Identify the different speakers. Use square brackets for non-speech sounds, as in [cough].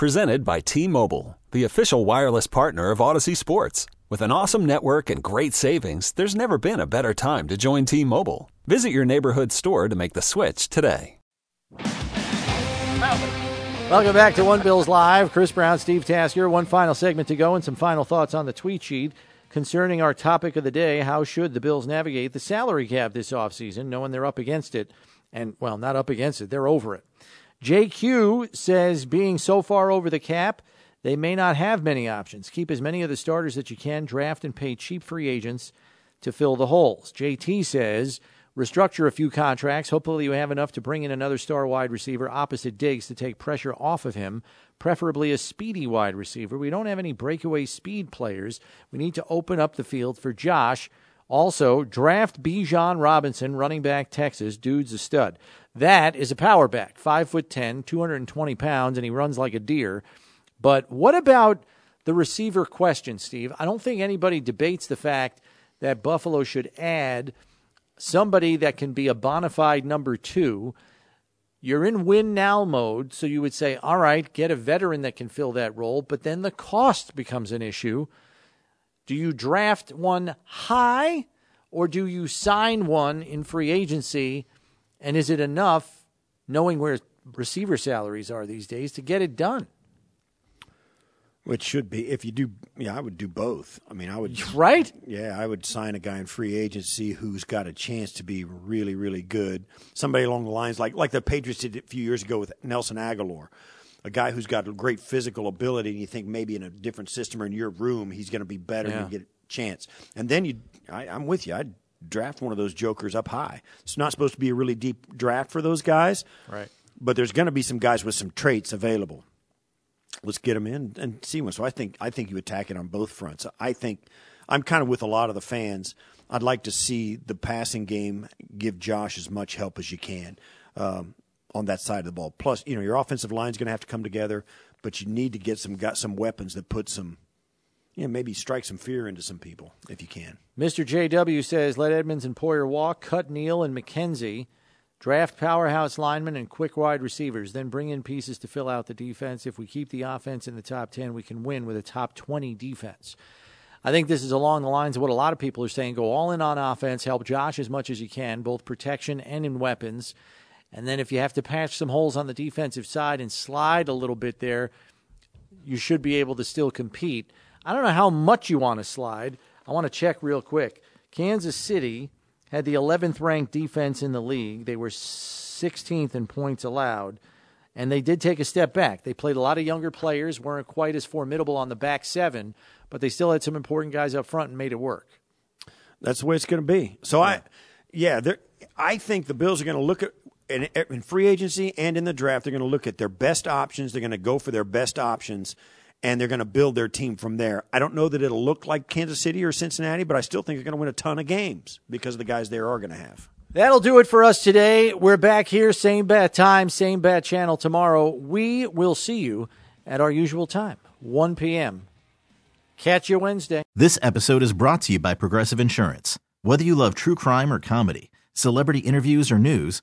Speaker 1: Presented by T Mobile, the official wireless partner of Audacy Sports. With an awesome network and great savings, there's never been a better time to join T Mobile. Visit your neighborhood store to make the switch today.
Speaker 2: Welcome back to One Bills Live. Chris Brown, Steve Tasker. One final segment to go and some final thoughts on the tweet sheet concerning our topic of the day. How should the Bills navigate the salary cap this offseason, knowing they're up against it? And, well, not up against it, they're over it. JQ says being so far over the cap, they may not have many options. Keep as many of the starters that you can, draft and pay cheap free agents to fill the holes. JT says restructure a few contracts. Hopefully, you have enough to bring in another star wide receiver opposite Diggs to take pressure off of him, preferably a speedy wide receiver. We don't have any breakaway speed players. We need to open up the field for Josh. Also, draft Bijan Robinson, running back Texas. Dude's a stud. That is a power back, five foot ten, 220 pounds, and he runs like a deer. But what about the receiver question, Steve? I don't think anybody debates the fact that Buffalo should add somebody that can be a bona fide number two. You're in win now mode, so you would say, all right, get a veteran that can fill that role, but then the cost becomes an issue. Do you draft one high or do you sign one in free agency and is it enough, knowing where receiver salaries are these days, to get it done?
Speaker 3: Which should be if you do. Yeah, I would do both. I mean, I would. [laughs]
Speaker 2: Right?
Speaker 3: Yeah, I would sign a guy in free agency who's got a chance to be really, really good. Somebody along the lines like like the Patriots did a few years ago with Nelson Agholor, a guy who's got a great physical ability, and you think maybe in a different system or in your room he's going to be better
Speaker 2: Yeah.
Speaker 3: and get a chance. And then you, I, I'm with you. I'd draft one of those jokers up high. It's not supposed to be a really deep draft for those guys,
Speaker 2: Right.
Speaker 3: but there's going to be some guys with some traits available. Let's get them in and see one. So I think I think you attack it on both fronts. I think I'm kind of with a lot of the fans. I'd like to see the passing game give Josh as much help as you can um, on that side of the ball. Plus, you know, your offensive line's going to have to come together, but you need to get some got some weapons that put some, you know, maybe strike some fear into some people if you can.
Speaker 2: Mr. JW says let Edmunds and Poyer walk, cut Neal and McKenzie, draft powerhouse linemen and quick wide receivers, then bring in pieces to fill out the defense. If we keep the offense in the top 10, we can win with a top 20 defense. I think this is along the lines of what a lot of people are saying go all in on offense, help Josh as much as you can, both protection and in weapons. And then if you have to patch some holes on the defensive side and slide a little bit there, you should be able to still compete. I don't know how much you want to slide. I want to check real quick. Kansas City had the 11th ranked defense in the league. They were 16th in points allowed, and they did take a step back. They played a lot of younger players, weren't quite as formidable on the back seven, but they still had some important guys up front and made it work.
Speaker 3: That's the way it's going to be. So I, yeah, I think the Bills are going to look at in, in free agency and in the draft. They're going to look at their best options. They're going to go for their best options, and they're going to build their team from there. I don't know that it'll look like Kansas City or Cincinnati, but I still think they're going to win a ton of games because of the guys they are going to have.
Speaker 2: That'll do it for us today. We're back here, same bat time, same bat channel tomorrow. We will see you at our usual time, 1 p.m. Catch you Wednesday.
Speaker 4: This episode is brought to you by Progressive Insurance. Whether you love true crime or comedy, celebrity interviews or news,